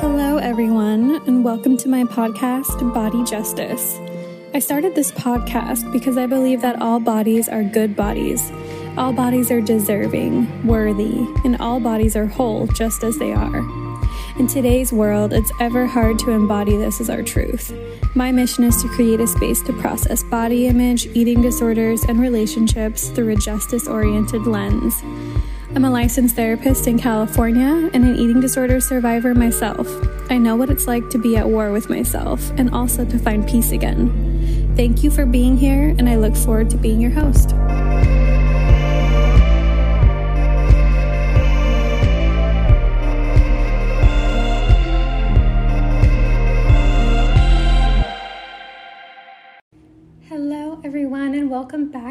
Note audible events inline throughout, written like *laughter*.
Hello, everyone, and welcome to my podcast, Body Justice. I started this podcast because I believe that all bodies are good bodies. All bodies are deserving, worthy, and all bodies are whole just as they are. In today's world, it's ever hard to embody this as our truth. My mission is to create a space to process body image, eating disorders, and relationships through a justice oriented lens. I'm a licensed therapist in California and an eating disorder survivor myself. I know what it's like to be at war with myself and also to find peace again. Thank you for being here, and I look forward to being your host.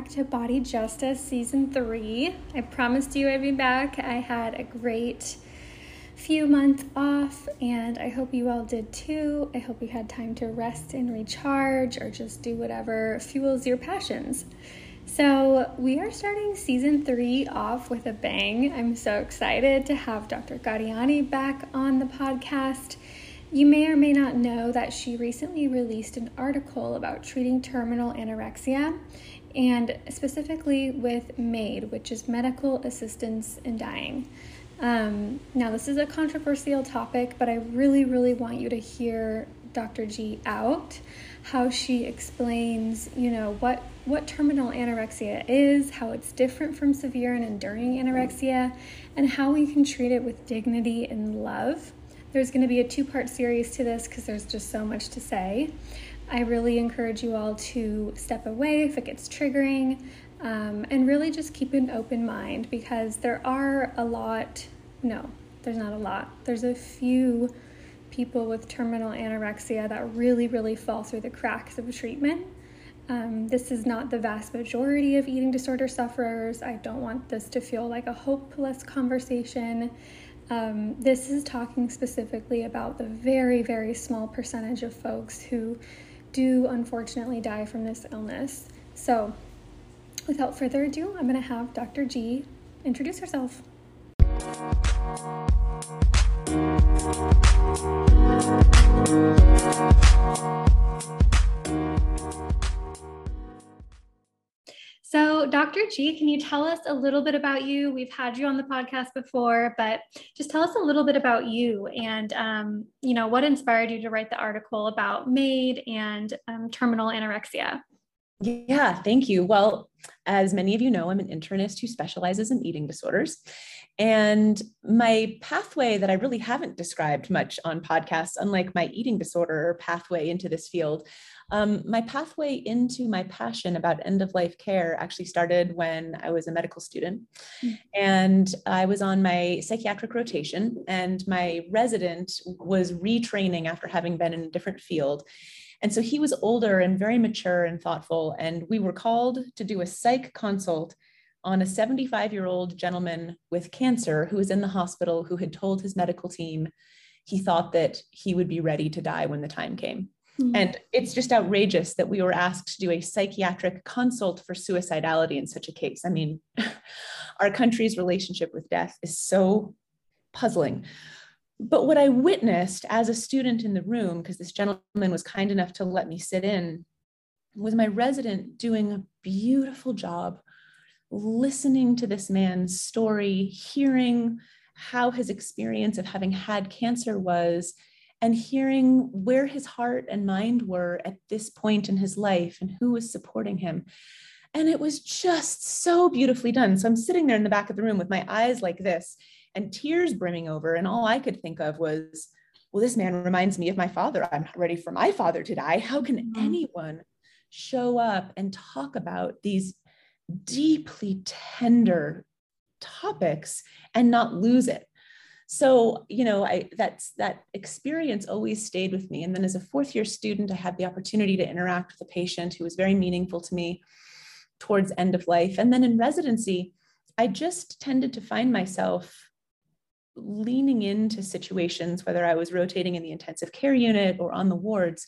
To Body Justice Season 3. I promised you I'd be back. I had a great few months off, and I hope you all did too. I hope you had time to rest and recharge or just do whatever fuels your passions. So, we are starting season three off with a bang. I'm so excited to have Dr. Gaudiani back on the podcast. You may or may not know that she recently released an article about treating terminal anorexia and specifically with MAID, which is medical assistance in dying. Um, now, this is a controversial topic, but I really, really want you to hear Dr. G out, how she explains, you know, what what terminal anorexia is, how it's different from severe and enduring anorexia, and how we can treat it with dignity and love. There's going to be a two part series to this because there's just so much to say. I really encourage you all to step away if it gets triggering um, and really just keep an open mind because there are a lot, no, there's not a lot, there's a few people with terminal anorexia that really, really fall through the cracks of treatment. Um, this is not the vast majority of eating disorder sufferers. I don't want this to feel like a hopeless conversation. Um, this is talking specifically about the very, very small percentage of folks who do unfortunately die from this illness. So, without further ado, I'm going to have Dr. G introduce herself. So, Dr. G, can you tell us a little bit about you? We've had you on the podcast before, but just tell us a little bit about you and, um, you know, what inspired you to write the article about MAID and um, terminal anorexia? Yeah, thank you. Well, as many of you know, I'm an internist who specializes in eating disorders. And my pathway that I really haven't described much on podcasts, unlike my eating disorder pathway into this field, um, my pathway into my passion about end of life care actually started when I was a medical student. Mm-hmm. And I was on my psychiatric rotation, and my resident was retraining after having been in a different field. And so he was older and very mature and thoughtful. And we were called to do a psych consult on a 75 year old gentleman with cancer who was in the hospital who had told his medical team he thought that he would be ready to die when the time came. Mm-hmm. And it's just outrageous that we were asked to do a psychiatric consult for suicidality in such a case. I mean, *laughs* our country's relationship with death is so puzzling. But what I witnessed as a student in the room, because this gentleman was kind enough to let me sit in, was my resident doing a beautiful job listening to this man's story, hearing how his experience of having had cancer was, and hearing where his heart and mind were at this point in his life and who was supporting him. And it was just so beautifully done. So I'm sitting there in the back of the room with my eyes like this and tears brimming over. And all I could think of was, well, this man reminds me of my father. I'm not ready for my father to die. How can mm-hmm. anyone show up and talk about these deeply tender topics and not lose it? So you know i that's that experience always stayed with me. And then as a fourth year student i had the opportunity to interact with a patient who was very meaningful to me towards end of life. And then in residency i just tended to find myself leaning into situations whether i was rotating in the intensive care unit or on the wards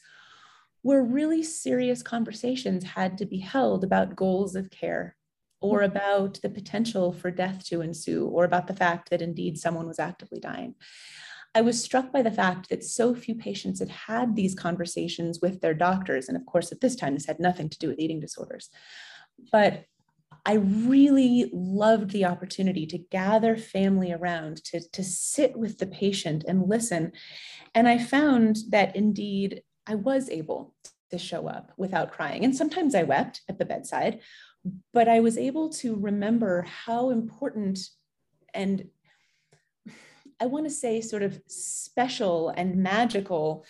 where really serious conversations had to be held about goals of care or mm-hmm. about the potential for death to ensue, or about the fact that indeed someone was actively dying. I was struck by the fact that so few patients had had these conversations with their doctors. And of course, at this time, this had nothing to do with eating disorders. But I really loved the opportunity to gather family around, to, to sit with the patient and listen. And I found that indeed I was able to show up without crying. And sometimes I wept at the bedside, but I was able to remember how important and I want to say sort of special and magical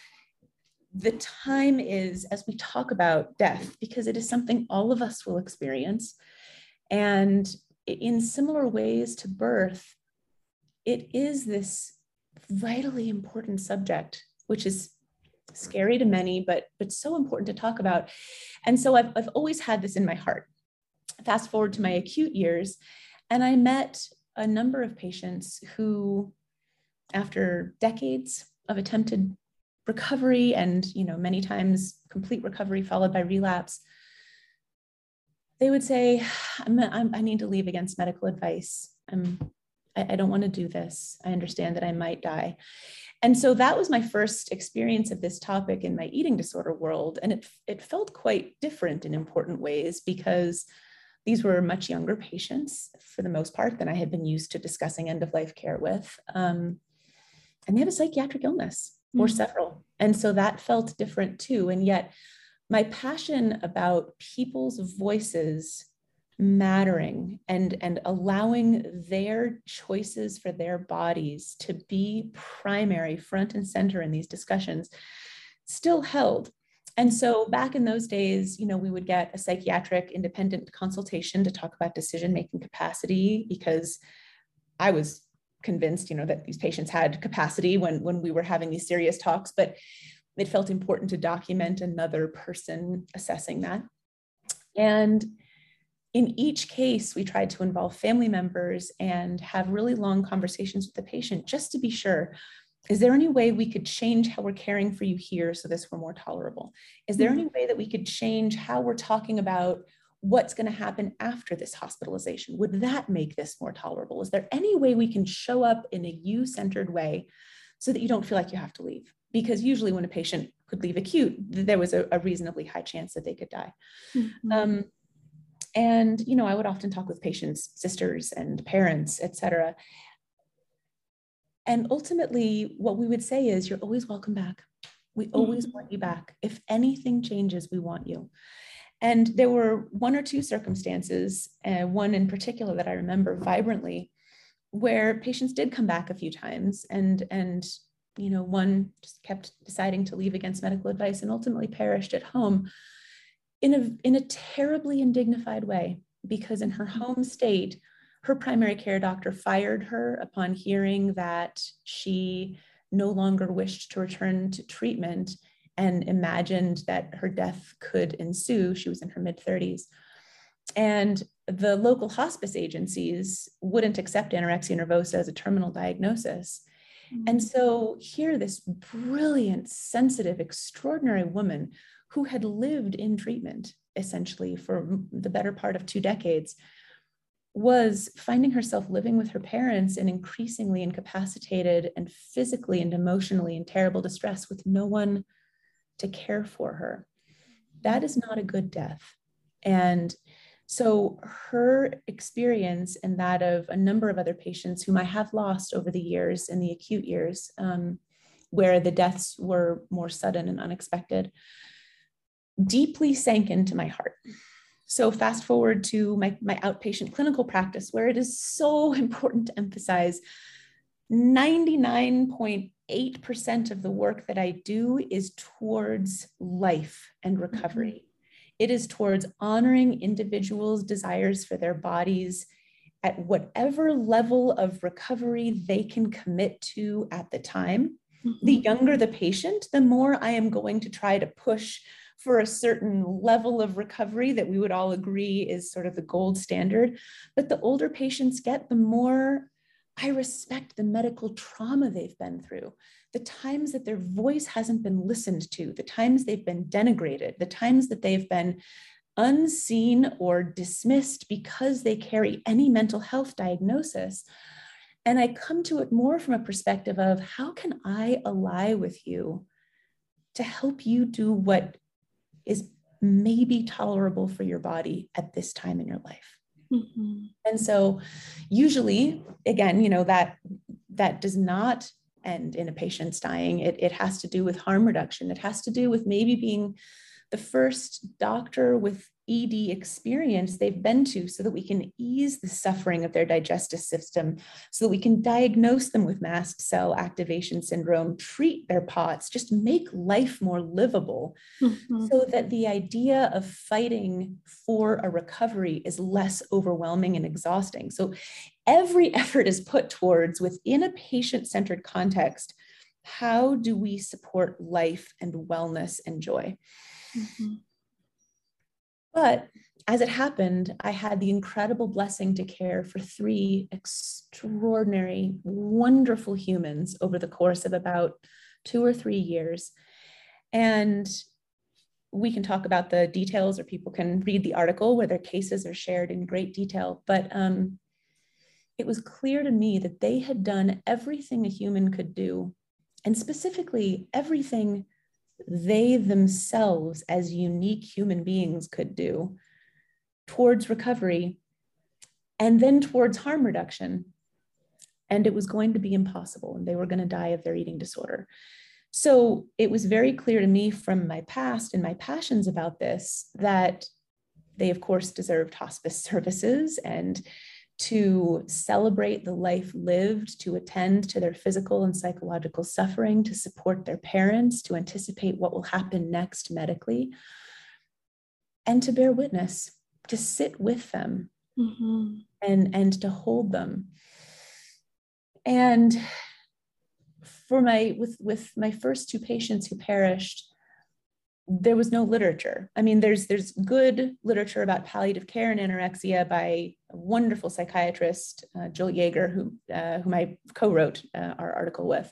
the time is as we talk about death, because it is something all of us will experience. And in similar ways to birth, it is this vitally important subject, which is scary to many, but, but so important to talk about. And so I've, I've always had this in my heart. Fast forward to my acute years, and I met a number of patients who, after decades of attempted recovery and you know many times complete recovery followed by relapse they would say I'm, I'm, i need to leave against medical advice. I'm I, I don't want to do this. I understand that i might die. And so that was my first experience of this topic in my eating disorder world and it, it felt quite different in important ways because these were much younger patients for the most part than i had been used to discussing end of life care with um, and they have a psychiatric illness or mm-hmm. several. And so that felt different too. And yet my passion about people's voices mattering and and allowing their choices for their bodies to be primary front and center in these discussions still held and so back in those days you know we would get a psychiatric independent consultation to talk about decision making capacity because i was convinced you know that these patients had capacity when when we were having these serious talks but it felt important to document another person assessing that. And in each case, we tried to involve family members and have really long conversations with the patient just to be sure is there any way we could change how we're caring for you here so this were more tolerable? Is there any mm-hmm. way that we could change how we're talking about what's going to happen after this hospitalization? Would that make this more tolerable? Is there any way we can show up in a you centered way so that you don't feel like you have to leave? because usually when a patient could leave acute, there was a, a reasonably high chance that they could die. Mm-hmm. Um, and you know, I would often talk with patients, sisters, and parents, et cetera. And ultimately, what we would say is, "You're always welcome back. We always mm-hmm. want you back. If anything changes, we want you." And there were one or two circumstances, uh, one in particular that I remember vibrantly, where patients did come back a few times and and you know, one just kept deciding to leave against medical advice and ultimately perished at home in a, in a terribly indignified way because in her mm-hmm. home state, her primary care doctor fired her upon hearing that she no longer wished to return to treatment and imagined that her death could ensue. She was in her mid 30s. And the local hospice agencies wouldn't accept anorexia nervosa as a terminal diagnosis. And mm. so here, this brilliant, sensitive, extraordinary woman who had lived in treatment essentially for the better part of two decades was finding herself living with her parents and increasingly incapacitated and physically and emotionally in terrible distress with no one to care for her. That is not a good death. And so her experience and that of a number of other patients whom I have lost over the years in the acute years, um, where the deaths were more sudden and unexpected, deeply sank into my heart. So fast forward to my, my outpatient clinical practice, where it is so *laughs* important to emphasize 99.8% of the work that I do is towards life and recovery. It is towards honoring individuals' desires for their bodies at whatever level of recovery they can commit to at the time. Mm-hmm. The younger the patient, the more I am going to try to push for a certain level of recovery that we would all agree is sort of the gold standard. But the older patients get, the more I respect the medical trauma they've been through, the times that their voice hasn't been listened to, the times they've been denigrated, the times that they've been unseen or dismissed because they carry any mental health diagnosis. And I come to it more from a perspective of how can I ally with you to help you do what is maybe tolerable for your body at this time in your life. Mm-hmm. And so usually again, you know, that that does not end in a patient's dying. It, it has to do with harm reduction. It has to do with maybe being the first doctor with ED experience they've been to so that we can ease the suffering of their digestive system, so that we can diagnose them with mast cell activation syndrome, treat their POTS, just make life more livable mm-hmm. so that the idea of fighting for a recovery is less overwhelming and exhausting. So every *laughs* effort is put towards within a patient centered context. How do we support life and wellness and joy? Mm-hmm. But as it happened, I had the incredible blessing to care for three extraordinary, wonderful humans over the course of about two or three years. And we can talk about the details, or people can read the article where their cases are shared in great detail. But um, it was clear to me that they had done everything a human could do, and specifically everything they themselves, as unique human beings, could do towards recovery and then towards harm reduction. And it was going to be impossible, and they were going to die of their eating disorder. So it was very clear to me from my past and my passions about this that they, of course, deserved hospice *laughs* services and to celebrate the life lived, to attend to their physical and psychological suffering, to support their parents, to anticipate what will happen next medically, and to bear witness, to sit with them mm-hmm. and, and to hold them. And for my with with my first two patients who perished, there was no literature. I mean, there's there's good literature about palliative care and anorexia by a wonderful psychiatrist, uh, Yager, who uh, whom I co-wrote uh, our article with.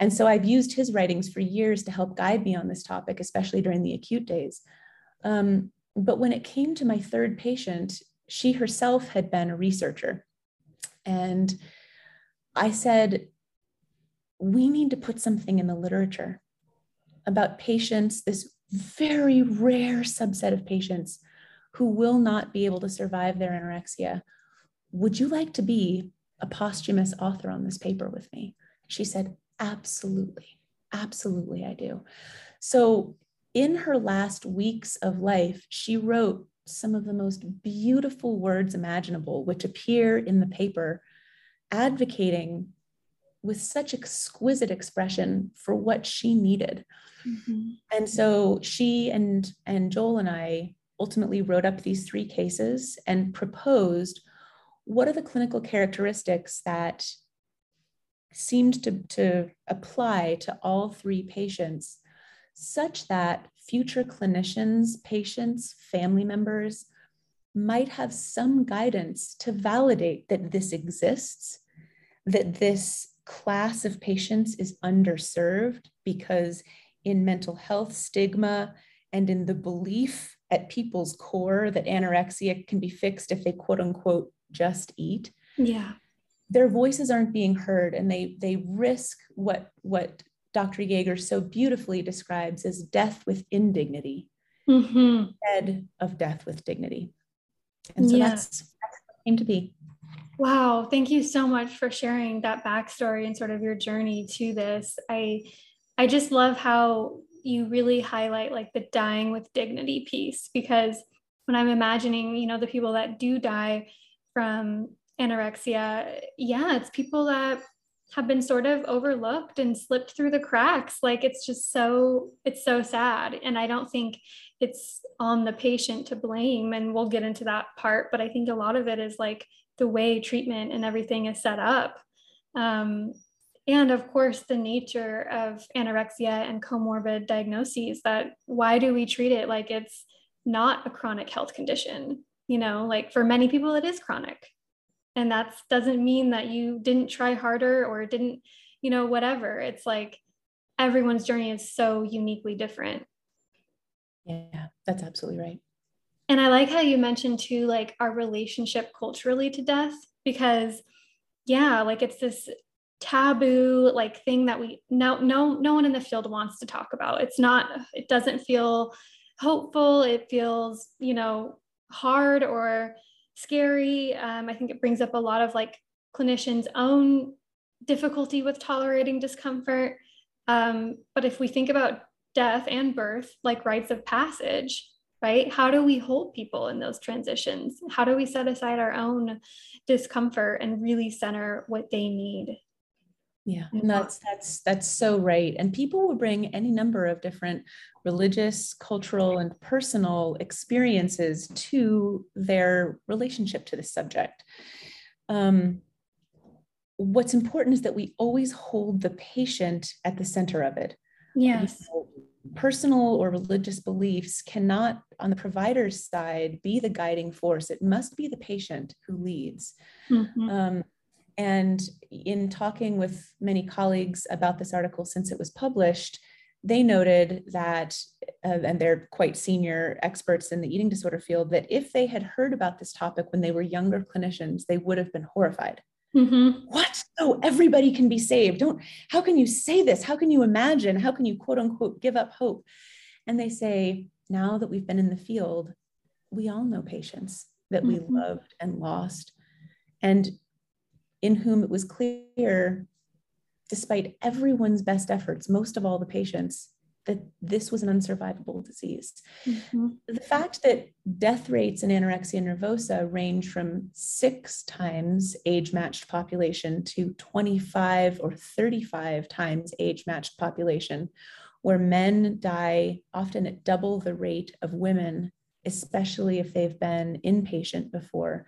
And so I've used his writings for years to help guide me on this topic, especially during the acute days. Um, but when it came to my third patient, she herself had been a researcher. And I said, we need to put something in the literature about patients, this very rare subset of patients who will not be able to survive their anorexia. Would you like to be a posthumous author on this paper with me? She said, Absolutely. Absolutely, I do. So, in her last weeks of life, she wrote some of the most beautiful words imaginable, which appear in the paper, advocating with such exquisite expression for what she needed. Mm-hmm. And so she and and Joel and I ultimately wrote up these three cases and proposed what are the clinical characteristics that seemed to, to apply to all three patients such that future clinicians, patients, family members might have some guidance to validate that this exists, that this class of patients is underserved because in mental health stigma and in the belief at people's core that anorexia can be fixed if they quote unquote just eat. Yeah. Their voices aren't being heard and they they risk what what Dr. Yager so beautifully describes as death with indignity mm-hmm. instead of death with dignity. And so yeah. that's, that's what came to be. Wow. Thank you so much for sharing that backstory and sort of your journey to this. I I just love how you really highlight like the dying with dignity piece because when I'm imagining, you know, the people that do die from anorexia, yeah, it's people that have been sort of overlooked and slipped through the cracks. Like it's just so, it's so sad. And I don't think it's on the patient to blame. And we'll get into that part. But I think a lot of it is like the way treatment and everything is set up. Um, and of course the nature of anorexia and comorbid diagnoses that why do we treat it like it's not a chronic health condition? You know like for many people it is chronic. And that doesn't mean that you didn't try harder or didn't you know whatever. It's like everyone's journey is so uniquely different. Yeah that's absolutely right and i like how you mentioned too like our relationship culturally to death because yeah, like it's this taboo like thing that we no no no one in the field wants to talk about. It's not it doesn't feel hopeful. It feels, you know, hard or scary. Um, I think it brings up a lot of like clinicians' own difficulty with tolerating discomfort. Um, but if we think about death and birth like rites of passage, right? How do we hold people in those transitions? How do we set aside our own discomfort and really center what they need? Yeah, and that's that's that's so right. And people will bring any number of different religious, cultural, and personal experiences to their relationship to the subject. Um, what's important is that we always hold the patient at the center of it. Yes. Personal or religious beliefs cannot, on the provider's side, be the guiding force. It must be the patient who leads. Mm-hmm. Um, and in talking with many colleagues about this article since it was published, they noted that, uh, and they're quite senior experts in the eating disorder field, that if they had heard about this topic when they were younger clinicians, they would have been horrified. Mm-hmm. What? Oh, everybody can be saved. Don't, how can you say this? How can you imagine? How can you quote unquote give up hope? And they say, now that we've been in the field, we all know patients that we mm-hmm. loved and lost. And in whom it was clear, despite everyone's best efforts, most of all the patients, that this was an unsurvivable disease. Mm-hmm. The fact that death rates in anorexia nervosa range from six times age matched population to 25 or 35 times age matched population, where men die often at double the rate of women, especially if they've been inpatient before,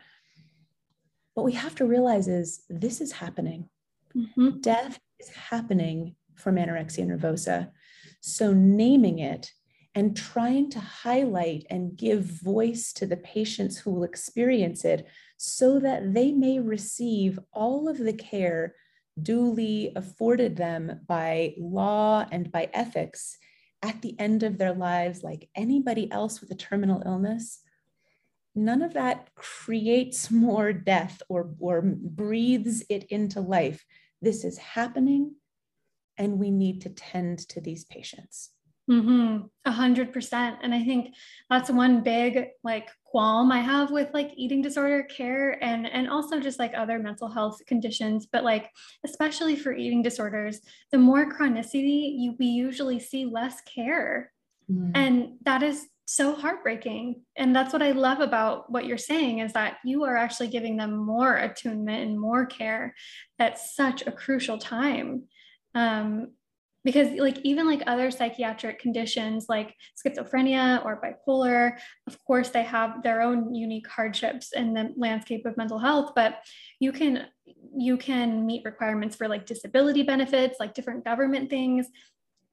what we have to realize is this is happening. Mm-hmm. Death is happening from anorexia nervosa. So, naming it and trying to highlight and give voice to the patients who will experience it so that they may receive all of the care duly afforded them by law and by ethics at the end of their lives, like anybody else with a terminal illness, none of that creates more death or, or breathes it into life. This is happening, and we need to tend to these patients. Mm-hmm. A hundred percent. And I think that's one big like qualm I have with like eating disorder care and and also just like other mental health conditions. But like especially for eating disorders, the more chronicity you we usually see less care. Mm. And that is so heartbreaking. And that's what I love about what you're saying is that you are actually giving them more attunement and more care at such a crucial time. Um, because like even like other psychiatric conditions like schizophrenia or bipolar of course they have their own unique hardships in the landscape of mental health but you can you can meet requirements for like disability benefits like different government things.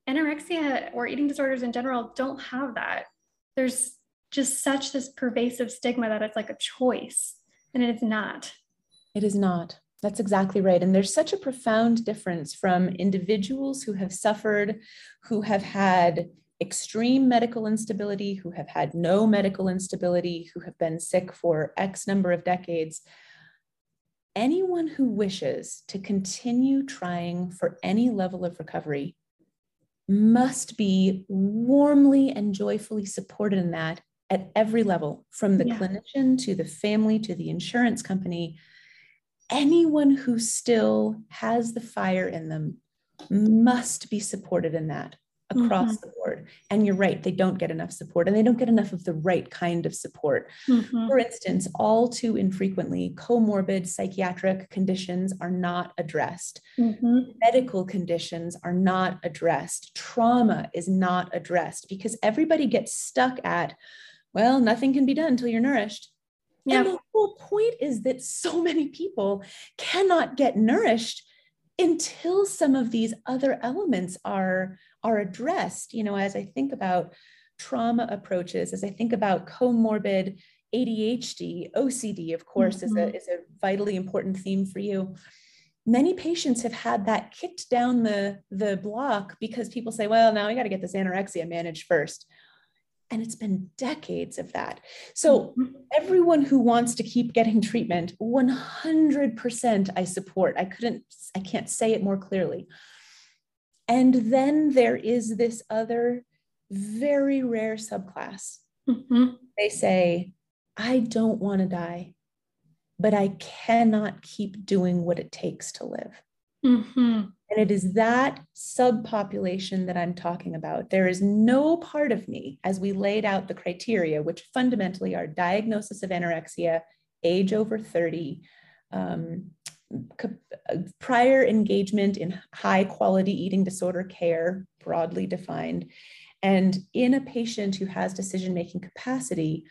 Anorexia or eating disorders in general don't have that. There's just such this pervasive stigma that it's like a choice and it is not. It is not that's exactly right and there's such a profound difference from individuals who have suffered who have had extreme medical instability who have had no medical instability who have been sick for x number of decades anyone who wishes to continue trying for any level of recovery must be warmly and joyfully supported in that at every level, from the yeah. clinician to the family to the insurance company. Anyone who still has the fire in them must be supported in that across mm-hmm. the board. And you're right, they don't get enough support and they don't get enough of the right kind of support. Mm-hmm. For instance, all too infrequently, comorbid psychiatric conditions are not addressed, mm-hmm. medical conditions are not addressed, trauma is not addressed because everybody gets stuck at, well, nothing can be done until you're nourished. Yeah. And the whole point is that so many people cannot get nourished until some of these other elements are are addressed you know as i think about trauma approaches as i think about comorbid adhd ocd of course mm-hmm. is, a, mm-hmm. is a vitally important theme for you many patients have had that kicked down the the block because people say well now i got to get this anorexia managed first And it's been decades of that. So, mm-hmm. everyone who wants to keep getting treatment, 100% I support. I couldn't, I can't say it more clearly. And then there is this other very rare subclass. Mm-hmm. They say, I don't want to die, but I cannot keep doing what it takes to live. Mm-hmm. And it is that subpopulation that I'm talking about. There is no part of me, as we laid out the criteria, which fundamentally are diagnosis of anorexia, age over 30, um, prior engagement in high quality eating disorder care, broadly defined, and in a patient who has decision making capacity,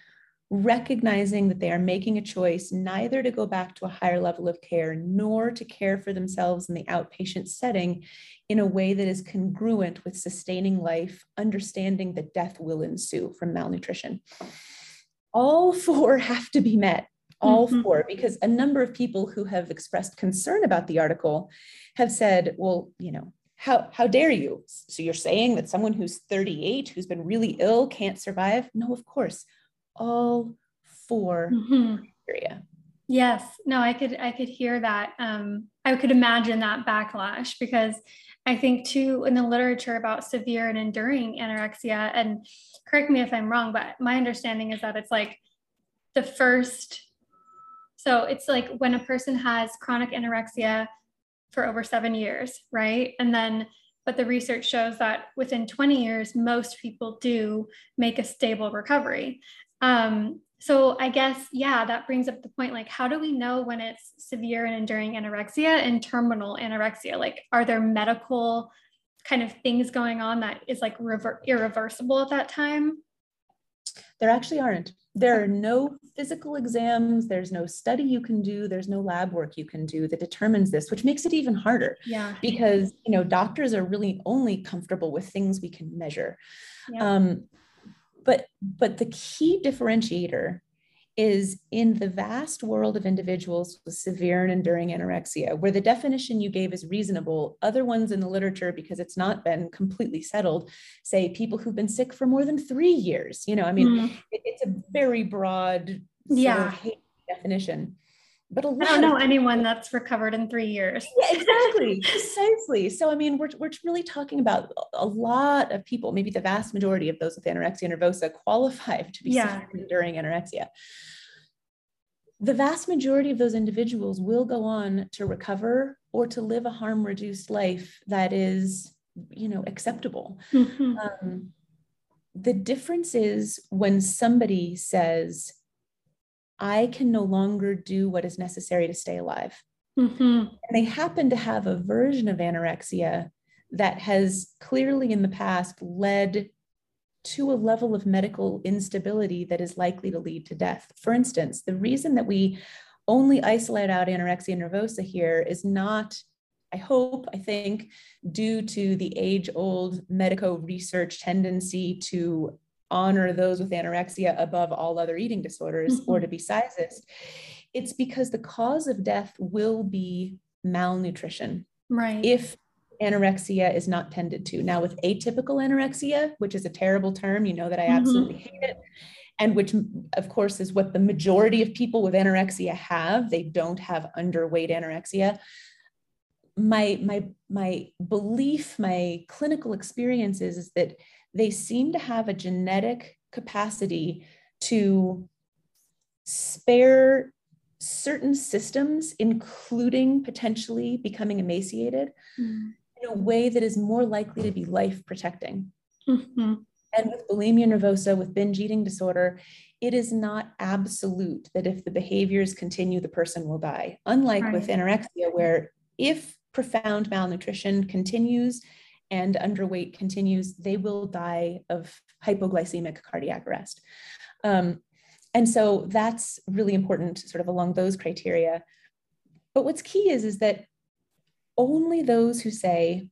recognizing that they are making a choice neither to go back to a higher level of care nor to care for themselves in the outpatient setting in a way that is congruent with sustaining life, understanding that death will ensue from malnutrition. All *laughs* four have to be met all mm-hmm. four because a number of people who have expressed concern about the article have said well you know how how dare you so you're saying that someone who's 38 who's been really ill can't survive no of course all 4 mm-hmm. criteria yes no i could i could hear that um i could imagine that backlash because i think too in the literature about severe and enduring anorexia and correct me if i'm wrong but my understanding is that it's like the first so it's like when a person has chronic anorexia for over seven years, right? And then, but the research shows that within 20 years, most people do make a stable recovery. Um, so I guess, yeah, that brings up the point like, how do we know when it's severe and enduring anorexia and terminal anorexia? Like, are there medical kind of things going on that is like rever- irreversible at that time? There actually aren't. There are no physical exams, there's no study you can do, there's no lab work you can do that determines this, which makes it even harder. Yeah. Because, you know, doctors are really only comfortable with things we can measure. Yeah. Um, but but the key differentiator is in the vast world of individuals with severe and enduring anorexia, where the definition you gave is reasonable. Other ones in the literature, because it's not been completely settled, say people who've been sick for more than three years. You know, I mean, mm. it, it's a very broad yeah. definition. But I don't know anyone that's recovered in three years. Yeah, exactly, precisely. So, I mean, we're, we're really talking about a lot of people, maybe the vast majority of those with anorexia nervosa qualify to be yeah. during anorexia. The vast majority of those individuals will go on to recover or to live a harm reduced life that is, you know, acceptable. Mm-hmm. Um, the difference is when somebody says, I can no longer do what is necessary to stay alive. Mm-hmm. And they happen to have a version of anorexia that has clearly in the past led to a level of medical instability that is likely to lead to death. For instance, the reason that we only isolate out anorexia nervosa here is not, I hope, I think, due to the age old medico research tendency to honor those with anorexia above all other eating disorders mm-hmm. or to be sizist, it's because the cause of death will be malnutrition. Right. If anorexia is not tended to. Now, with atypical anorexia, which is a terrible term, you know that I mm-hmm. absolutely mm-hmm. hate it, and which, of course, is what the majority of people with anorexia have. They don't have underweight anorexia. My my my belief, my clinical experience is, is that they seem to have a genetic capacity to spare certain systems, including potentially becoming emaciated, mm. in a way that is more likely to be life protecting. Mm-hmm. And with bulimia nervosa, with binge eating disorder, it is not absolute that if the behaviors continue, the person will die. Unlike right. with anorexia, where if profound malnutrition continues and underweight continues, they will die of hypoglycemic cardiac arrest. Um, and so that's really important, sort of along those criteria. But what's key is, is that only those who say,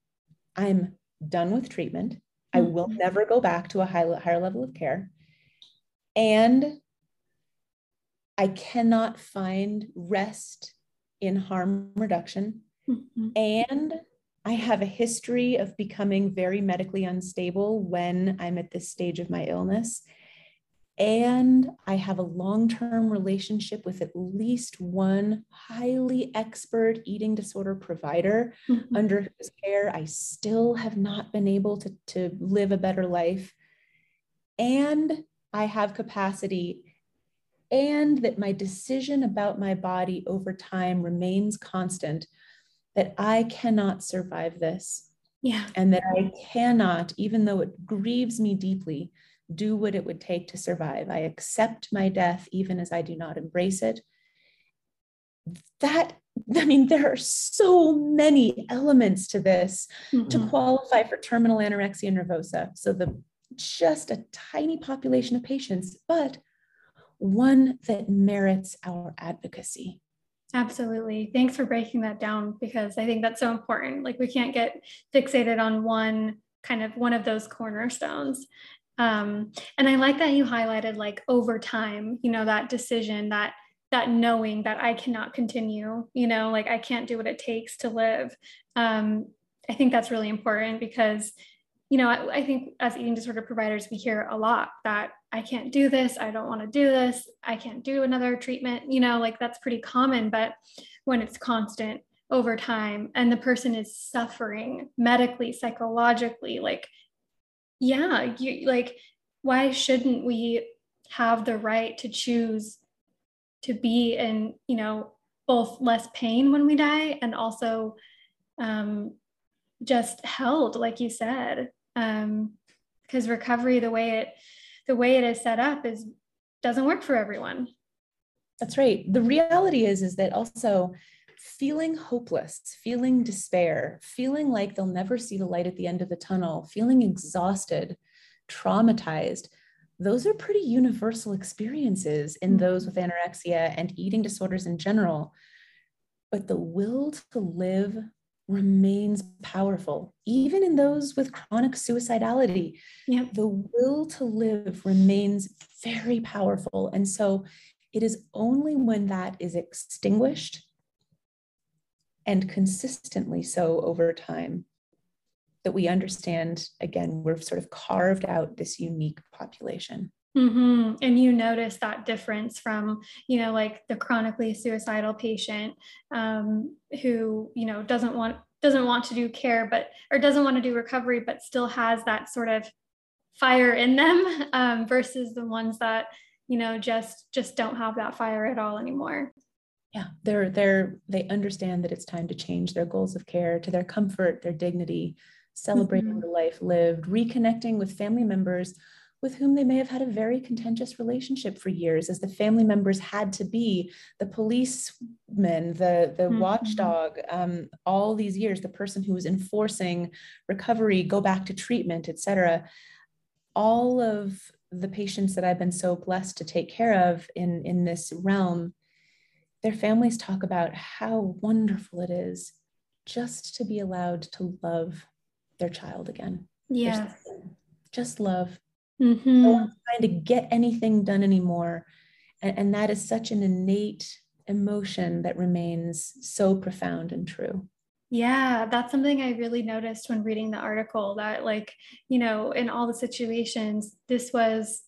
I'm done with treatment, I will mm-hmm. never go back to a high, higher level of care, and I cannot find rest in harm reduction, mm-hmm. and I have a history of becoming very medically unstable when I'm at this stage of my illness. And I have a long term relationship with at least one highly expert eating disorder provider mm-hmm. under whose care I still have not been able to, to live a better life. And I have capacity, and that my decision about my body over time remains constant, that I cannot survive this. Yeah. And that I cannot, even though it grieves me deeply, do what it would take to survive. I accept my death even as I do not embrace it. That, I mean, there are so many elements to this mm-hmm. to qualify for terminal anorexia nervosa. So, the just a tiny population of patients, but one that merits our advocacy. Absolutely. Thanks for breaking that down because I think that's so important. Like, we can't get fixated on one kind of one of those cornerstones. Um, and I like that you highlighted like over time, you know, that decision, that that knowing that I cannot continue, you know, like I can't do what it takes to live. Um, I think that's really important because, you know, I, I think as eating disorder providers, we hear a lot that I can't do this, I don't want to do this, I can't do another treatment, you know, like that's pretty common. But when it's constant over time and the person is suffering medically, psychologically, like yeah you like why shouldn't we have the right to choose to be in you know both less pain when we die and also um, just held like you said because um, recovery the way it the way it is set up is doesn't work for everyone that's right the reality is is that also feeling hopeless, feeling despair, feeling like they'll never see the light at the end of the tunnel, feeling exhausted, traumatized, those are pretty universal experiences in those with mm-hmm. anorexia and eating disorders in general. But the will to live remains powerful, even in those with chronic suicidality. Yep. The will to live remains very powerful. And so it is only when that is extinguished and consistently so over time that we understand again we're sort of carved out this unique population mm-hmm. and you notice that difference from you know like the chronically suicidal patient um, who you know doesn't want doesn't want to do care but or doesn't want to do recovery but still has that sort of fire in them *laughs* um, versus the ones that you know just just don't have that fire at all anymore yeah they're they're they understand that it's time to change their goals of care to their comfort their dignity celebrating mm-hmm. the life lived reconnecting with family members with whom they may have had a very contentious relationship for years as the family members had to be the policeman the the mm-hmm. watchdog um, all these years the person who was enforcing recovery go back to treatment etc all of the patients that i've been so blessed to take care of in in this realm their families talk about how wonderful it is just to be allowed to love their child again. Yeah. Just love. Mm-hmm. No one's trying to get anything done anymore. And, and that is such an innate emotion that remains so profound and true. Yeah, that's something I really noticed when reading the article that, like, you know, in all the situations, this was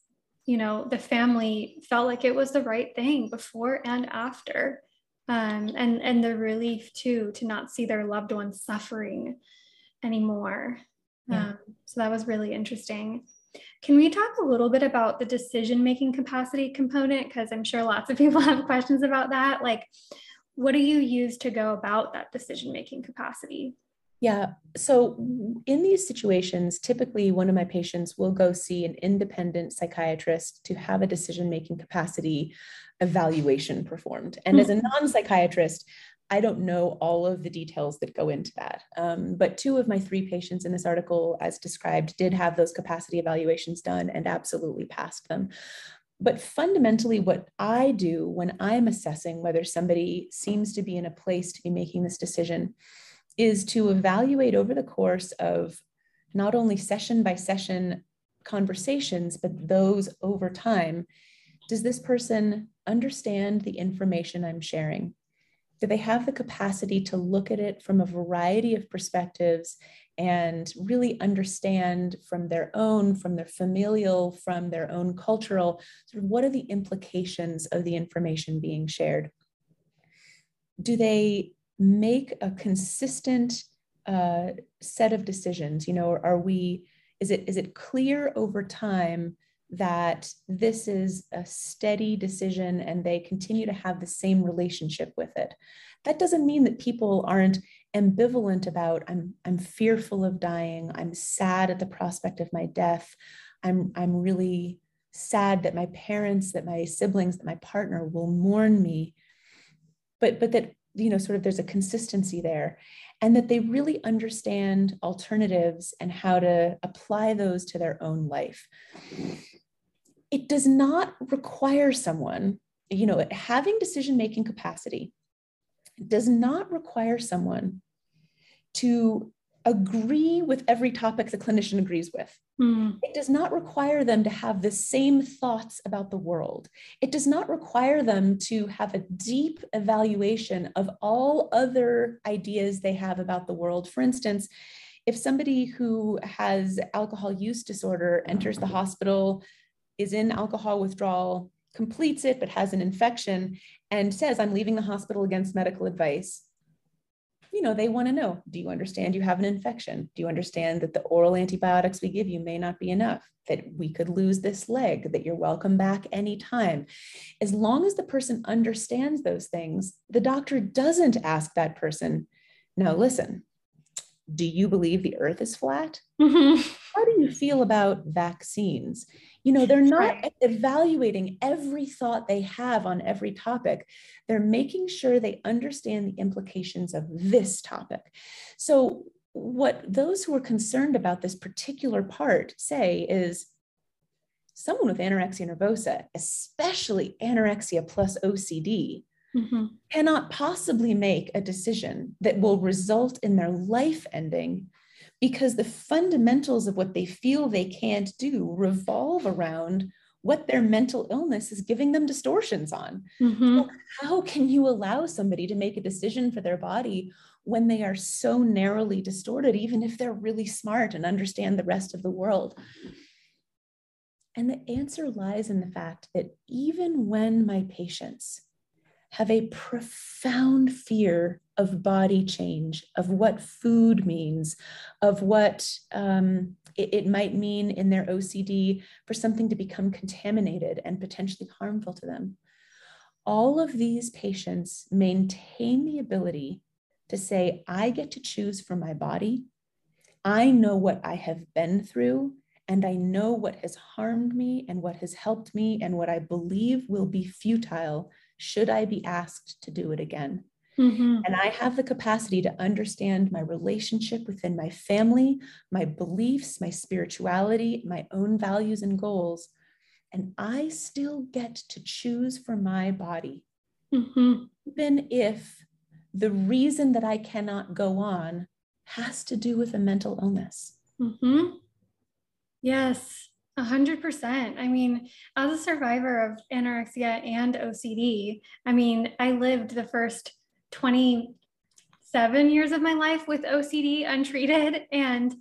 you know the family felt like it was the right thing before and after um, and and the relief too to not see their loved ones suffering anymore yeah. um, so that was really interesting can we talk a little bit about the decision making capacity component because i'm sure lots of *laughs* people have questions about that like what do you use to go about that decision making capacity yeah. So, in these situations, typically one of my patients will go see an independent psychiatrist to have a decision making capacity evaluation performed. And as a mm-hmm. non psychiatrist, I don't know all of the details that go into that. Um, but two of my three patients in this article, as described, did have those capacity evaluations done and absolutely passed them. But fundamentally, what I do when I'm assessing whether somebody seems to be in a place to be making this decision is to evaluate over the course of not only session by session conversations, but those over time. Does this person understand the information I'm sharing? Do they have the capacity to look at it from a variety of perspectives and really understand from their own, from their familial, from their own cultural, sort of what are the implications of the information being shared? Do they make a consistent uh, set of decisions? You know, are we, is it, is it clear over time that this is a steady decision and they continue to have the same relationship with it? That doesn't mean that people aren't ambivalent about I'm I'm fearful of dying. I'm sad at the prospect of my death. I'm I'm really sad that my parents, that my siblings, that my partner will mourn me. But but that you know sort of there's a consistency there and that they really understand alternatives and how to apply those to their own life. It does not require someone, you know, having decision making capacity does not require someone to agree with every topic the clinician agrees with. Mm. It does not require them to have the same thoughts about the world. It does not require them to have a deep evaluation of all other ideas they have about the world. For instance, if somebody who has alcohol use disorder enters the hospital, is in alcohol withdrawal, completes it, but has an infection, and says, I'm leaving the hospital against medical advice, you know, they want to know, do you understand you have an infection? Do you understand that the oral antibiotics we give you may not be enough? That we could lose this leg, that you're welcome back anytime. As long as the person understands those things, the doctor doesn't ask that person, now listen, do you believe the earth is flat? Mm-hmm. How do you feel about vaccines? You know, they're not right. evaluating every thought they have on every topic. They're making sure they understand the implications of this topic. So, what those who are concerned about this particular part say is someone with anorexia nervosa, especially anorexia plus OCD, mm-hmm. cannot possibly make a decision that will result in their life ending because the fundamentals of what they feel they can't do revolve around what their mental illness is giving them distortions on. Mm-hmm. So how can you allow somebody to make a decision for their body when they are so narrowly distorted, even if they're really smart and understand the rest of the world? And the answer lies in the fact that even when my patients have a profound fear of body change, of what food means, of what um, it, it, might mean in their OCD for something to become contaminated and potentially harmful to them. All of these patients maintain the ability to say, I get to choose for my body. I know what I have been through, and I know what has harmed me and what has helped me, and what I believe will be futile should I be asked to do it again? Mm-hmm. And I have the capacity to understand my relationship within my family, my beliefs, my spirituality, my own values and goals. And I still get to choose for my body, mm-hmm. even if the reason that I cannot go on has to do with a mental illness. Mm-hmm. Yes. A hundred percent. I mean, as a survivor of anorexia and OCD, I mean, I lived the first 27 years of my life with OCD untreated. And,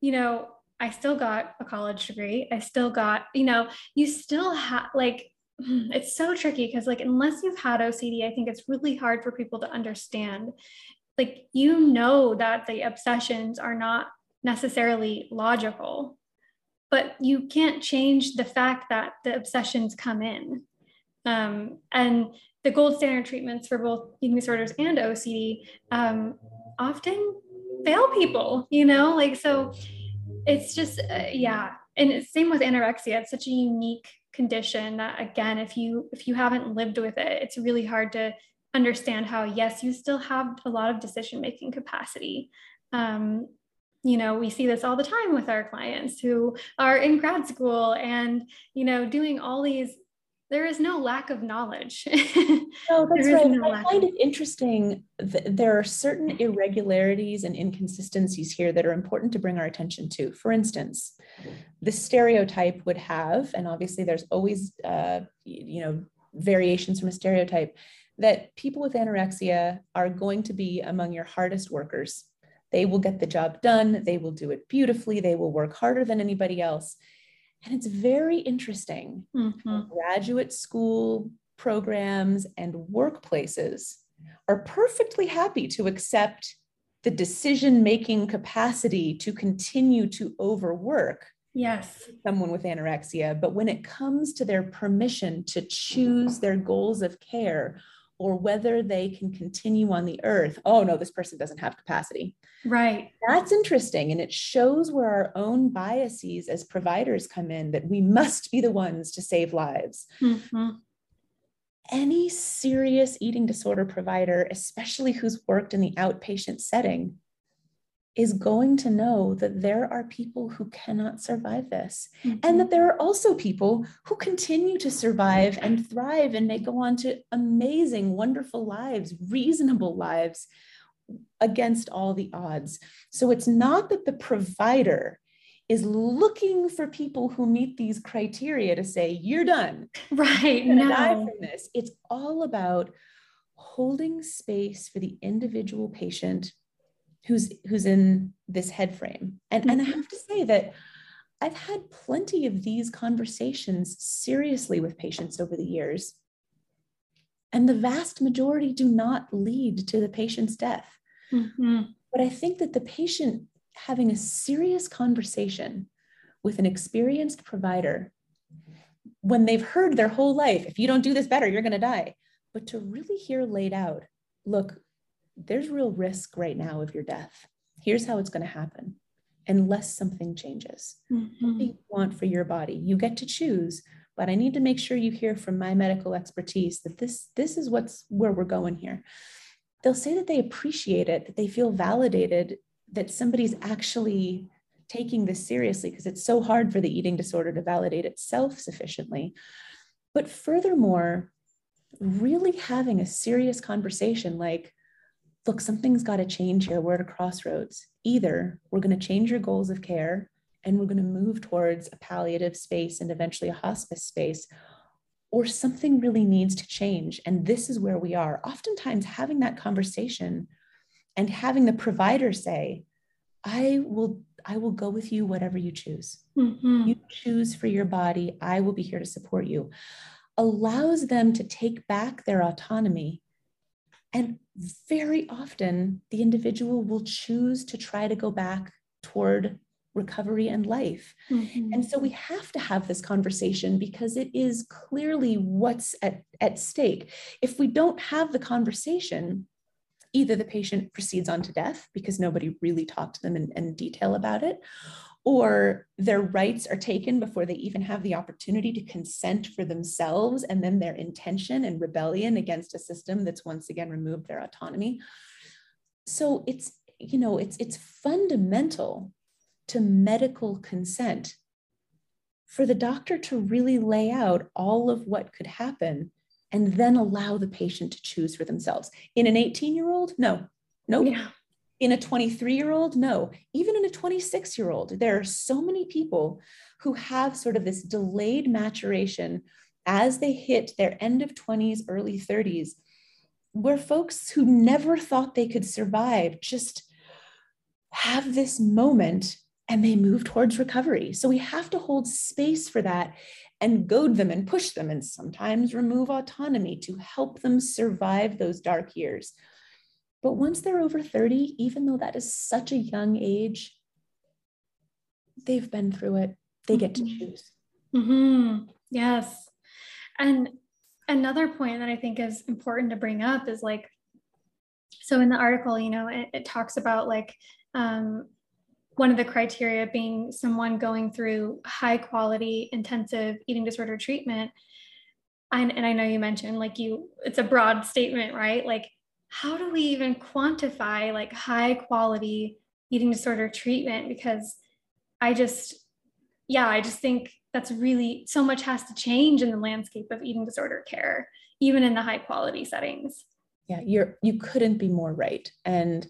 you know, I still got a college degree. I still got, you know, you still have like, *clears throat* it's so tricky because, like, unless you've had OCD, I think it's really hard for people to understand. Like, you know, that the obsessions are not necessarily logical but you can't change the fact that the obsessions come in. Um, and the gold standard treatments for both eating disorders and OCD um, often fail people, you know, like so it's just, uh, yeah. And it's same with anorexia. It's such a unique condition that again, if you if you haven't lived with it, it's really hard to understand how yes, you still have a lot of decision making capacity. Um, you know we see this all the time with our clients who are in grad school and you know doing all these there is no lack of knowledge. *laughs* No that's right. no i find it interesting that there are certain *laughs* irregularities and inconsistencies here that are important to bring our attention to. For instance the stereotype would have and obviously there's always uh, you know variations from a stereotype that people with anorexia are going to be among your hardest workers. They will get the job done, they will do it beautifully, they will work harder than anybody else. And it's very interesting. Mm-hmm. Graduate school programs and workplaces are perfectly happy to accept the decision making capacity to continue to overwork yes someone with anorexia but when it comes to their permission to choose their goals of care or whether they can continue on the earth oh no this person doesn't have capacity. Right. That's interesting and it shows where our own biases as providers come in that we must be the ones to save lives. Mm-hmm. any serious eating disorder provider especially who's worked in the outpatient setting is going to know that there are people who cannot survive this, mm-hmm. and that there are also people who continue to survive and thrive and may go on to amazing, wonderful lives, reasonable lives against all the odds. So it's not that the provider is looking for people who meet these criteria to say, you're done. Right. You're no. die from this. It's all about holding space for the individual patient who's who's in this head frame and mm-hmm. and i mm-hmm. have to say that i've had plenty of these conversations seriously with patients over the years and the vast majority do not lead to the patient's death mm-hmm. but i think that the patient having a serious conversation with an experienced provider when they've heard their whole life if you don't do this better you're going to die but to really hear laid out look there's real risk right now of your death. Here's how it's going to happen unless something changes. Mm-hmm. What do you want for your body? You get to choose, but I need to make sure you hear from my medical expertise that this this is what's where we're going here. They'll say that they appreciate it, that they feel validated, that somebody's actually taking this seriously because it's so hard for the eating disorder to validate itself sufficiently. But furthermore, really having a serious conversation like, look, something's got to change here. We're at a crossroads. Either we're going to change your goals of care and we're going to move towards a palliative space and eventually a hospice space, or something really needs to change. And this is where we are. Oftentimes, having that conversation and having the provider say, I will I will go with you whatever you choose. Mm-hmm. You choose for your body. I will be here to support you. Allows them to take back their autonomy and very often, the individual will choose to try to go back toward recovery and life. Mm-hmm. And so we have to have this conversation because it is clearly what's at, at stake. If we don't have the conversation, either the patient proceeds on to death because nobody really talked to them in, in detail about it, or their rights are taken before they even have the opportunity to consent for themselves and then their intention and rebellion against a system that's once again removed their autonomy. So it's you know it's it's fundamental to medical consent for the doctor to really lay out all of what could happen and then allow the patient to choose for themselves. In an 18 year old no no. Nope. yeah in a 23 year old no. Even in a 26 year old there are so many people who have sort of this delayed maturation as they hit their end of 20s early 30s where folks who never thought they could survive just have this moment and they move towards recovery. So we have to hold space for that and goad them and push them and sometimes remove autonomy to help them survive those dark years but once they're over 30, even though that is such a young age, they've been through it. They get to mm-hmm. choose. Mm-hmm. Yes. And another point that I think is important to bring up is like, so in the article, you know, it, it talks about like um, one of the criteria being someone going through high quality intensive eating disorder treatment. And, and I know you mentioned like you, it's a broad statement, right? Like how do we even quantify like high quality eating disorder treatment? Because i just yeah i just think that's really so much has to change in the landscape of eating disorder care even in the high quality settings. Yeah you're you couldn't be more right. And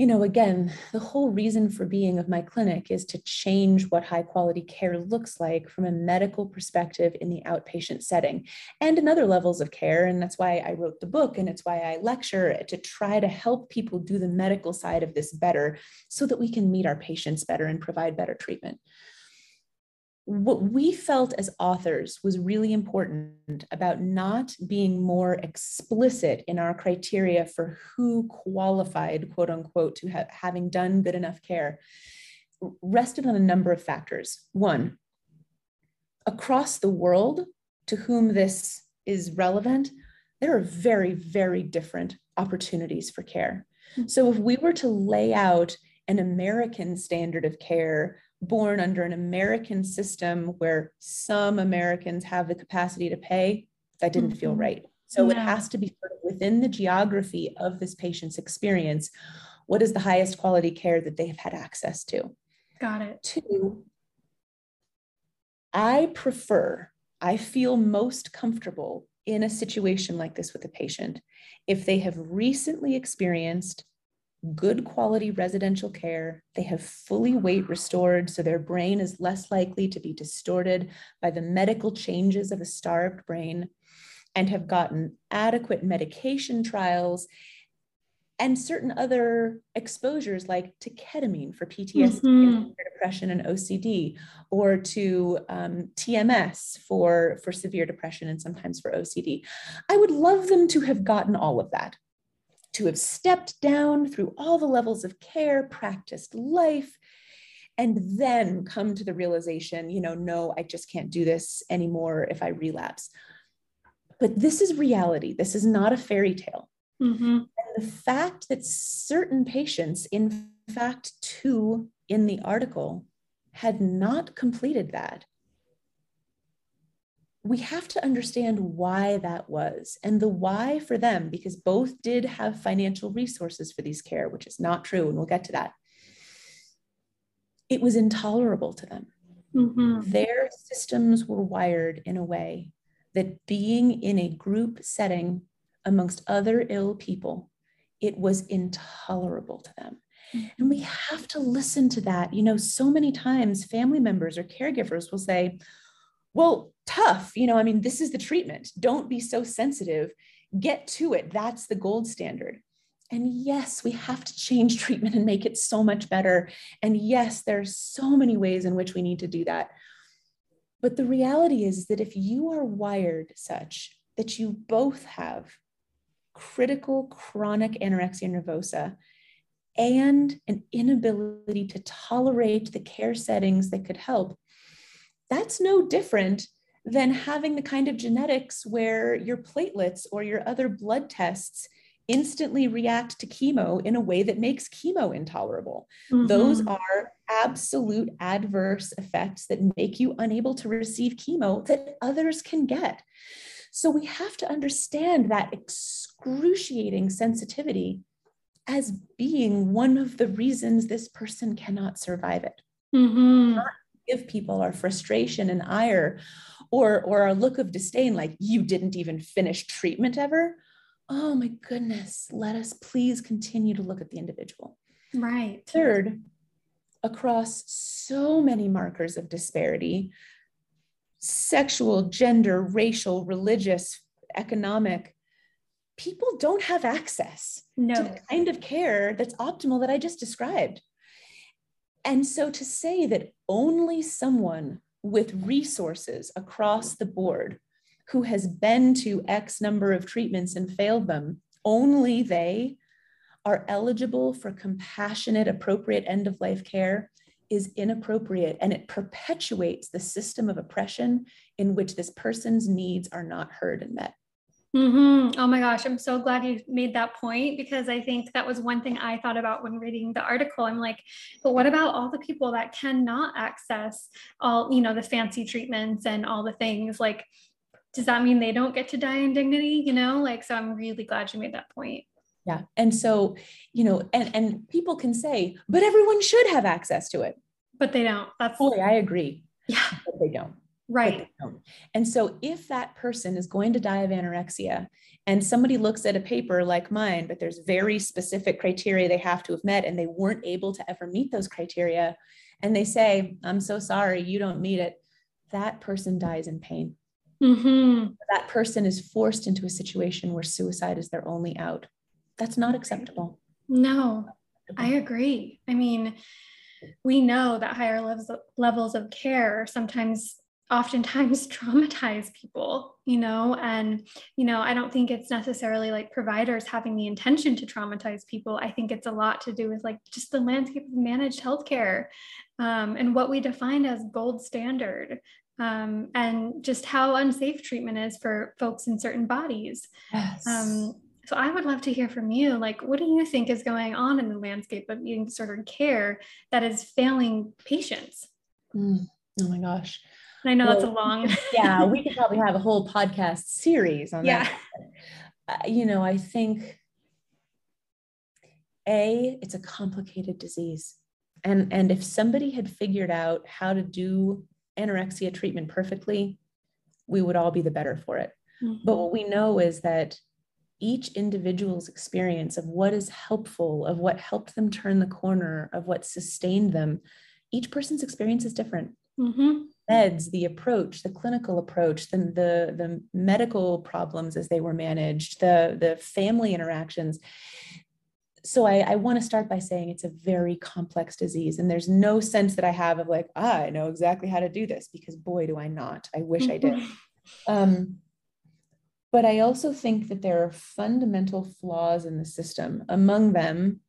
you know, again, the whole reason for being of my clinic is to change what high quality care looks like from a medical perspective in the outpatient setting and in other levels of care. And that's why I wrote the book and it's why I lecture to try to help people do the medical side of this better so that we can meet our patients better and provide better treatment what we felt as authors was really important about not being more explicit in our criteria for who qualified, quote unquote, to have having done good enough care rested on a number of factors. One, across the world to whom this is relevant, there are very, very different opportunities for care. Mm-hmm. So if we were to lay out an American standard of care born under an American system where some Americans have the capacity to pay, that didn't mm-hmm. feel right. So no. it has to be within the geography of this patient's experience. What is the highest quality care that they have had access to? Got it. Two, I prefer, I feel most comfortable in a situation like this with a patient if they have recently experienced good quality residential care. They have fully weight restored, so their brain is less likely to be distorted by the medical changes of a starved brain, and have gotten adequate medication trials and certain other exposures like to ketamine for PTSD, mm-hmm. depression, and OCD, or to um, TMS for, for severe depression and sometimes for OCD. I would love them to have gotten all of that to have stepped down through all the levels of care, practiced life, and then come to the realization, you know, no, I just can't do this anymore if I relapse. But this is reality. This is not a fairy tale. Mm-hmm. And the fact that certain patients, in fact, two in the article, had not completed that we have to understand why that was and the why for them, because both did have financial resources for these care, which is not true. And we'll get to that. It was intolerable to them. Mm-hmm. Their systems were wired in a way that being in a group setting amongst other ill people, it was intolerable to them. And we have to listen to that. You know, so many times family members or caregivers will say, well, tough. You know, I mean, this is the treatment. Don't be so sensitive. Get to it. That's the gold standard. And yes, we have to change treatment and make it so much better. And yes, there's so many ways in which we need to do that. But the reality is that if you are wired such that you both have critical chronic anorexia nervosa and an inability to tolerate the care settings that could help, that's no different than having the kind of genetics where your platelets or your other blood tests instantly react to chemo in a way that makes chemo intolerable. Mm-hmm. Those are absolute adverse effects that make you unable to receive chemo that others can get. So we have to understand that excruciating sensitivity as being one of the reasons this person cannot survive it. Mm-hmm. Not give people our frustration and ire or or our look of disdain like you didn't even finish treatment ever? Oh my goodness let us please continue to look at the individual. Right. Third across so many markers of disparity sexual gender racial religious economic people don't have access no. to the kind of care that's optimal that i just described and so to say that only someone with resources across the board who has been to X number of treatments and failed them, only they are eligible for compassionate, appropriate end of life care is inappropriate and it perpetuates the system of oppression in which this person's needs are not heard and met. Mm-hmm. Oh my gosh, I'm so glad you made that point because I think that was one thing I thought about when reading the article. I'm like, but what about all the people that cannot access all, you know, the fancy treatments and all the things? Like, does that mean they don't get to die in dignity? You know, like, so I'm really glad you made that point. Yeah. And so, you know, and, and people can say, but everyone should have access to it. But they don't. That's fully, I agree. Yeah. But they don't. Right. And so if that person is going to die of anorexia and somebody looks at a paper like mine, but there's very specific criteria they have to have met and they weren't able to ever meet those criteria, and they say, I'm so sorry, you don't meet it, that person dies in pain. Mm-hmm. That person is forced into a situation where suicide is their only out. That's not acceptable. No, I agree. I mean, we know that higher levels of, levels of care sometimes oftentimes *laughs* traumatize people you know and you know i don't think it's necessarily like providers having the intention to traumatize people i think it's a lot to do with like just the landscape of managed healthcare um, and what we define as gold standard um, and just how unsafe treatment is for folks in certain bodies yes. um, so I would love to hear from you. Like, what do you think is going on in the landscape of eating disorder care that is failing patients? Mm. Oh my gosh. I know well, that's a long. *laughs* yeah, we could probably have a whole podcast series on yeah. that. Uh, you know, I think a it's a complicated disease, and and if somebody had figured out how to do anorexia treatment perfectly, we would all be the better for it. Mm-hmm. But what we know is that each individual's experience of what is helpful, of what helped them turn the corner, of what sustained them, each person's experience is different. Mm-hmm meds, the approach, the clinical approach, the, the, the medical problems as they were managed, the, the family interactions. So I, I want to start by saying it's a very complex disease. And there's no sense that I have of like, ah, I know exactly how to do this because boy, do I not. I wish I did. *laughs* Um, but I also think that there are fundamental flaws in the system. Among them,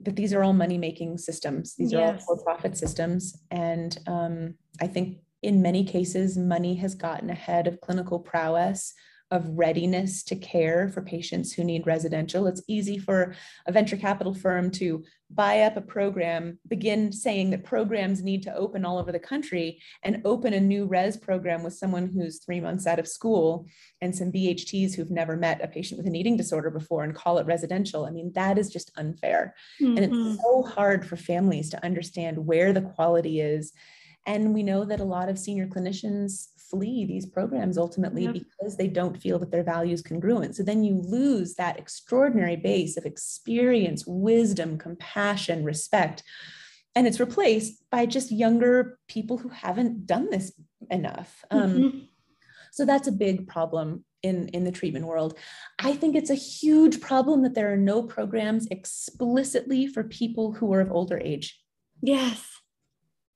that these are all money making systems. These yes. are all for profit systems. And um, I think in many cases, money has gotten ahead of clinical prowess of readiness to care for patients who need residential. It's easy for a venture capital firm to buy up a program, begin saying that programs need to open all over the country, and open a new res program with someone who's three months out of school and some BHTs who've never met a patient with an eating disorder before and call it residential. I mean, that is just unfair. Mm-hmm. And it's mm-hmm. so hard for families to understand where the quality is. And we know that a lot of senior clinicians flee these programs ultimately yep. because they don't feel that their values congruent. So then you lose that extraordinary base of experience, wisdom, compassion, respect. And it's replaced by just younger people who haven't done this enough. Um, mm-hmm. So that's a big problem in, in the treatment world. I think it's a huge problem that there are no programs explicitly for people who are of older age. Yes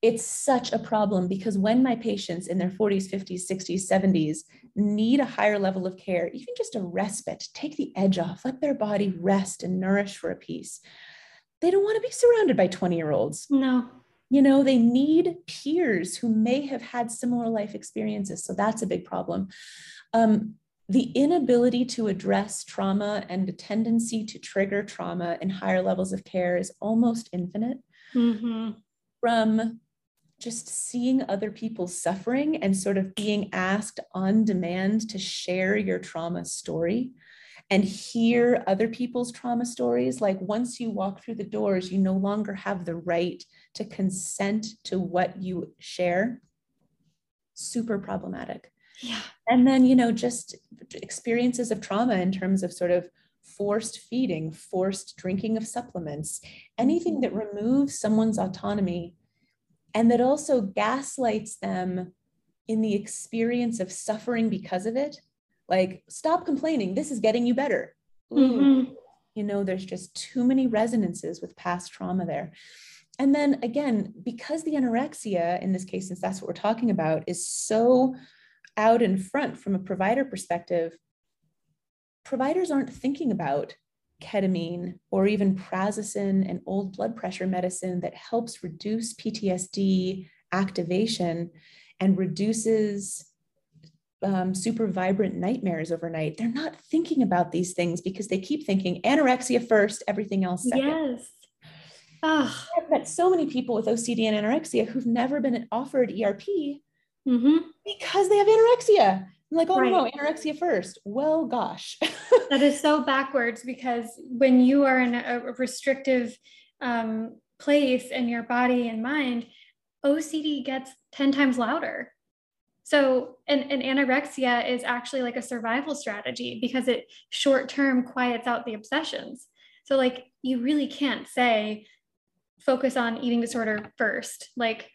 it's such a problem because when my patients in their 40s, 50s, 60s, 70s need a higher level of care, even just a respite, take the edge off, let their body rest and nourish for a piece. They don't want to be surrounded by 20 year olds. No. You know, they need peers who may have had similar life experiences. So that's a big problem. Um, the inability to address trauma and the tendency to trigger trauma in higher levels of care is almost infinite. Mm-hmm. From just seeing other people suffering and sort of being asked on demand to share your trauma story and hear other people's trauma stories. Like once you walk through the doors, you no longer have the right to consent to what you share. Super problematic. Yeah. And then, you know, just experiences of trauma in terms of sort of forced feeding, forced drinking of supplements, anything mm-hmm. that removes someone's autonomy and that also gaslights them in the experience of suffering because of it. Like stop complaining. This is getting you better. Mm-hmm. you know there's just too many resonances with past trauma there. And then again because the anorexia in this case since that's what we're talking about is so out in front from a provider perspective providers aren't thinking about ketamine or even prazosin and old blood pressure medicine that helps reduce PTSD activation and reduces um, super vibrant nightmares overnight. They're not thinking about these things because they keep thinking anorexia first, everything else second. Yes. Oh. I've met so many people with OCD and anorexia who've never been offered ERP mm-hmm. because they have anorexia. I'm like, oh right. no, anorexia first. Well, gosh. *laughs* that is so backwards because when you are in a restrictive um, place in your body and mind, OCD gets 10 times louder. So, and, and anorexia is actually like a survival strategy because it short term quiets out the obsessions. So, like, you really can't say focus on eating disorder first. Like,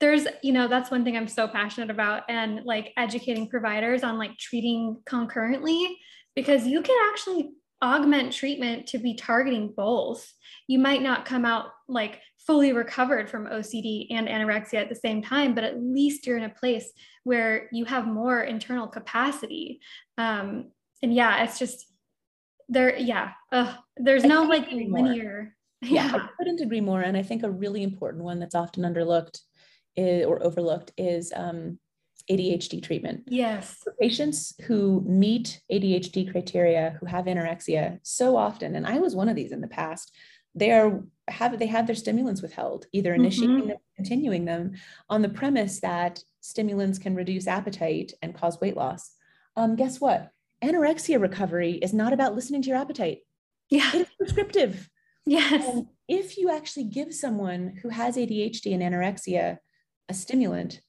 there's, you know, that's one thing I'm so passionate about and like educating providers on like treating concurrently because you can actually augment treatment to be targeting both. You might not come out like fully recovered from OCD and anorexia at the same time, but at least you're in a place where you have more internal capacity. Um, and yeah, it's just there. Yeah, uh, there's no like linear. Yeah. *laughs* yeah, I couldn't agree more. And I think a really important one that's often underlooked is, or overlooked is um, ADHD treatment. Yes. For patients who meet ADHD criteria, who have anorexia, so often, and I was one of these in the past, they are have they had their stimulants withheld, either initiating mm-hmm. them, continuing them, on the premise that stimulants can reduce appetite and cause weight loss. Um, guess what? Anorexia recovery is not about listening to your appetite. Yeah. It's prescriptive. Yes. And if you actually give someone who has ADHD and anorexia a stimulant,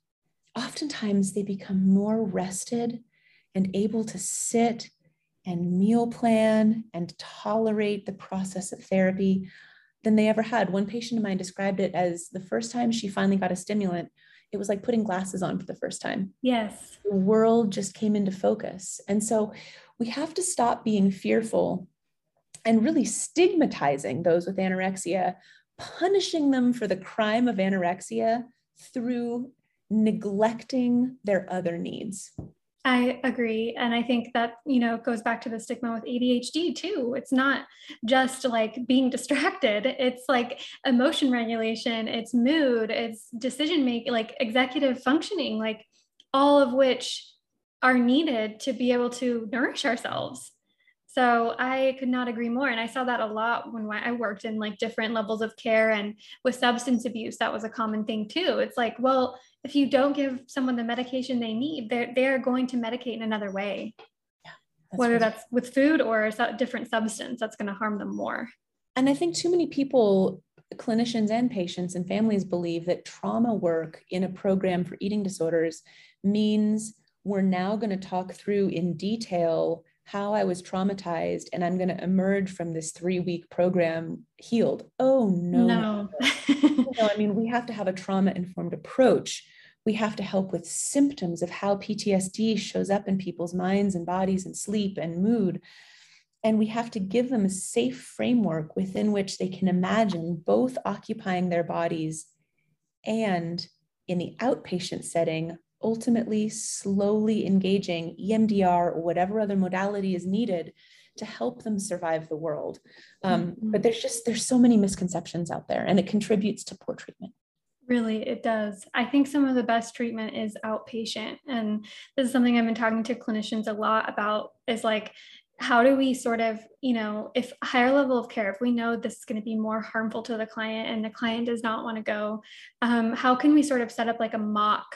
oftentimes they become more rested and able to sit and meal plan and tolerate the process of therapy than they ever had. One patient of mine described it as the first time she finally got a stimulant, it was like putting glasses on for the first time. Yes. The world just came into focus. And so we have to stop being fearful and really stigmatizing those with anorexia, punishing them for the crime of anorexia through neglecting their other needs. I agree. And I think that, you know, goes back to the stigma with ADHD too. It's not just like being distracted, it's like emotion regulation, it's mood, it's decision making, like executive functioning, like all of which are needed to be able to nourish ourselves. So I could not agree more. And I saw that a lot when I worked in like different levels of care and with substance abuse, that was a common thing too. It's like, well, if you don't give someone the medication they need, they're, they're going to medicate in another way. Yeah, that's Whether that's with food or a different substance that's going to harm them more. And I think too many people, clinicians and patients and families believe that trauma work in a program for eating disorders means we're now going to talk through in detail how I was traumatized and I'm going to emerge from this three week program healed. Oh, no. No. no, I mean, we have to have a trauma informed approach. We have to help with symptoms of how PTSD shows up in people's minds and bodies and sleep and mood. And we have to give them a safe framework within which they can imagine both occupying their bodies and in the outpatient setting, ultimately slowly engaging EMDR or whatever other modality is needed to help them survive the world. Um, mm-hmm. But there's just there's so many misconceptions out there, and it contributes to poor treatment. Really, it does. I think some of the best treatment is outpatient, and this is something I've been talking to clinicians a lot about. Is like how do we sort of you know if higher level of care if we know this is going to be more harmful to the client and the client does not want to go um, how can we sort of set up like a mock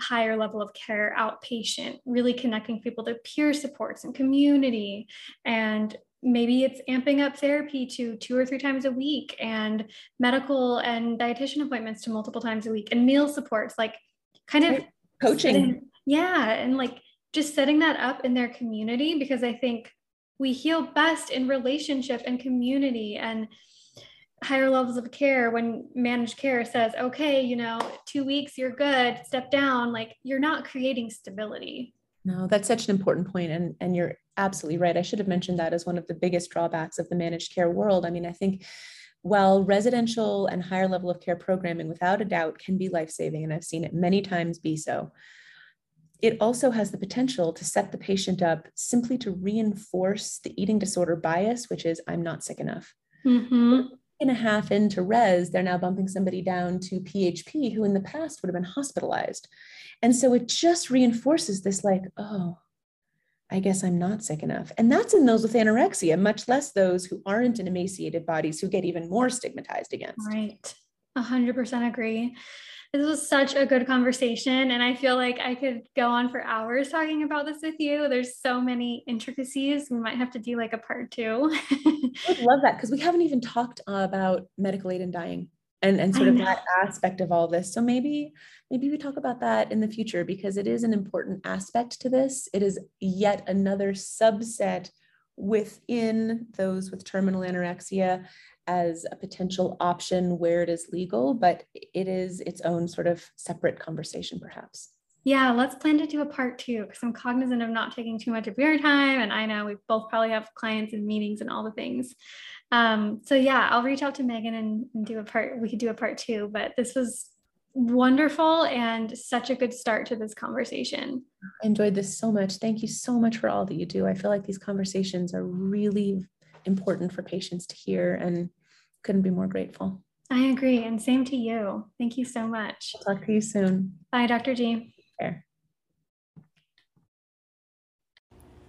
higher level of care outpatient, really connecting people to peer supports and community. And maybe it's amping up therapy to two or three times a week and medical and dietitian appointments to multiple times a week and meal supports, like kind of coaching. Setting, yeah. And like just setting that up in their community because I think we heal best in relationship and community and higher levels of care when managed care says okay you know two weeks you're good step down like you're not creating stability. No that's such an important point and and you're absolutely right. I should have mentioned that as one of the biggest drawbacks of the managed care world. I mean i think while residential and higher level of care programming without a doubt can be life-saving and i've seen it many times be so it also has the potential to set the patient up simply to reinforce the eating disorder bias which is i'm not sick enough. Mm-hmm and a half into res, they're now bumping somebody down to PHP who in the past would have been hospitalized. And so it just reinforces this like, oh, I guess I'm not sick enough. And that's in those with anorexia, much less those who aren't in emaciated bodies who get even more stigmatized against. Right. 100% agree. This was such a good conversation. And I feel like I could go on for hours talking about this with you. There's so many intricacies. We might have to do like a part two. I would love that because we haven't even talked about medical aid in dying. and and sort of that aspect of all this so maybe maybe we talk about that in the future because it is an important aspect to this it is yet another subset within those with terminal anorexia as a potential option where it is legal but it is its own sort of separate conversation perhaps yeah, let's plan to do a part two because I'm cognizant of not taking too much of your time. And I know we both probably have clients and meetings and all the things. Um, so yeah, I'll reach out to Megan and, and do a part. We could do a part two, but this was wonderful and such a good start to this conversation. I enjoyed this so much. Thank you so much for all that you do. I feel like these conversations are really important for patients to hear and couldn't be more grateful. I agree. And same to you. Thank you so much. I'll talk to you soon. Bye, Dr. G. Care.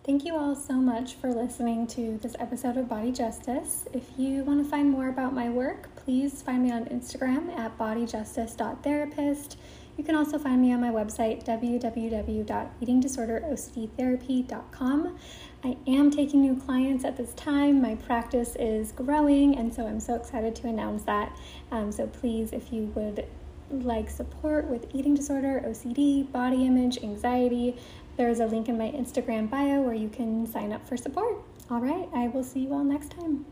Thank you all so much for listening to this episode of Body Justice. If you want to find more about my work, please find me on Instagram at bodyjustice.therapist. You can also find me on my website, www.eatingdisorderocdtherapy.com. I am taking new clients at this time. My practice is growing, and so I'm so excited to announce that. Um, so please, if you would like support with eating disorder, OCD, body image, anxiety, there's a link in my Instagram bio where you can sign up for support. All right, I will see you all next time.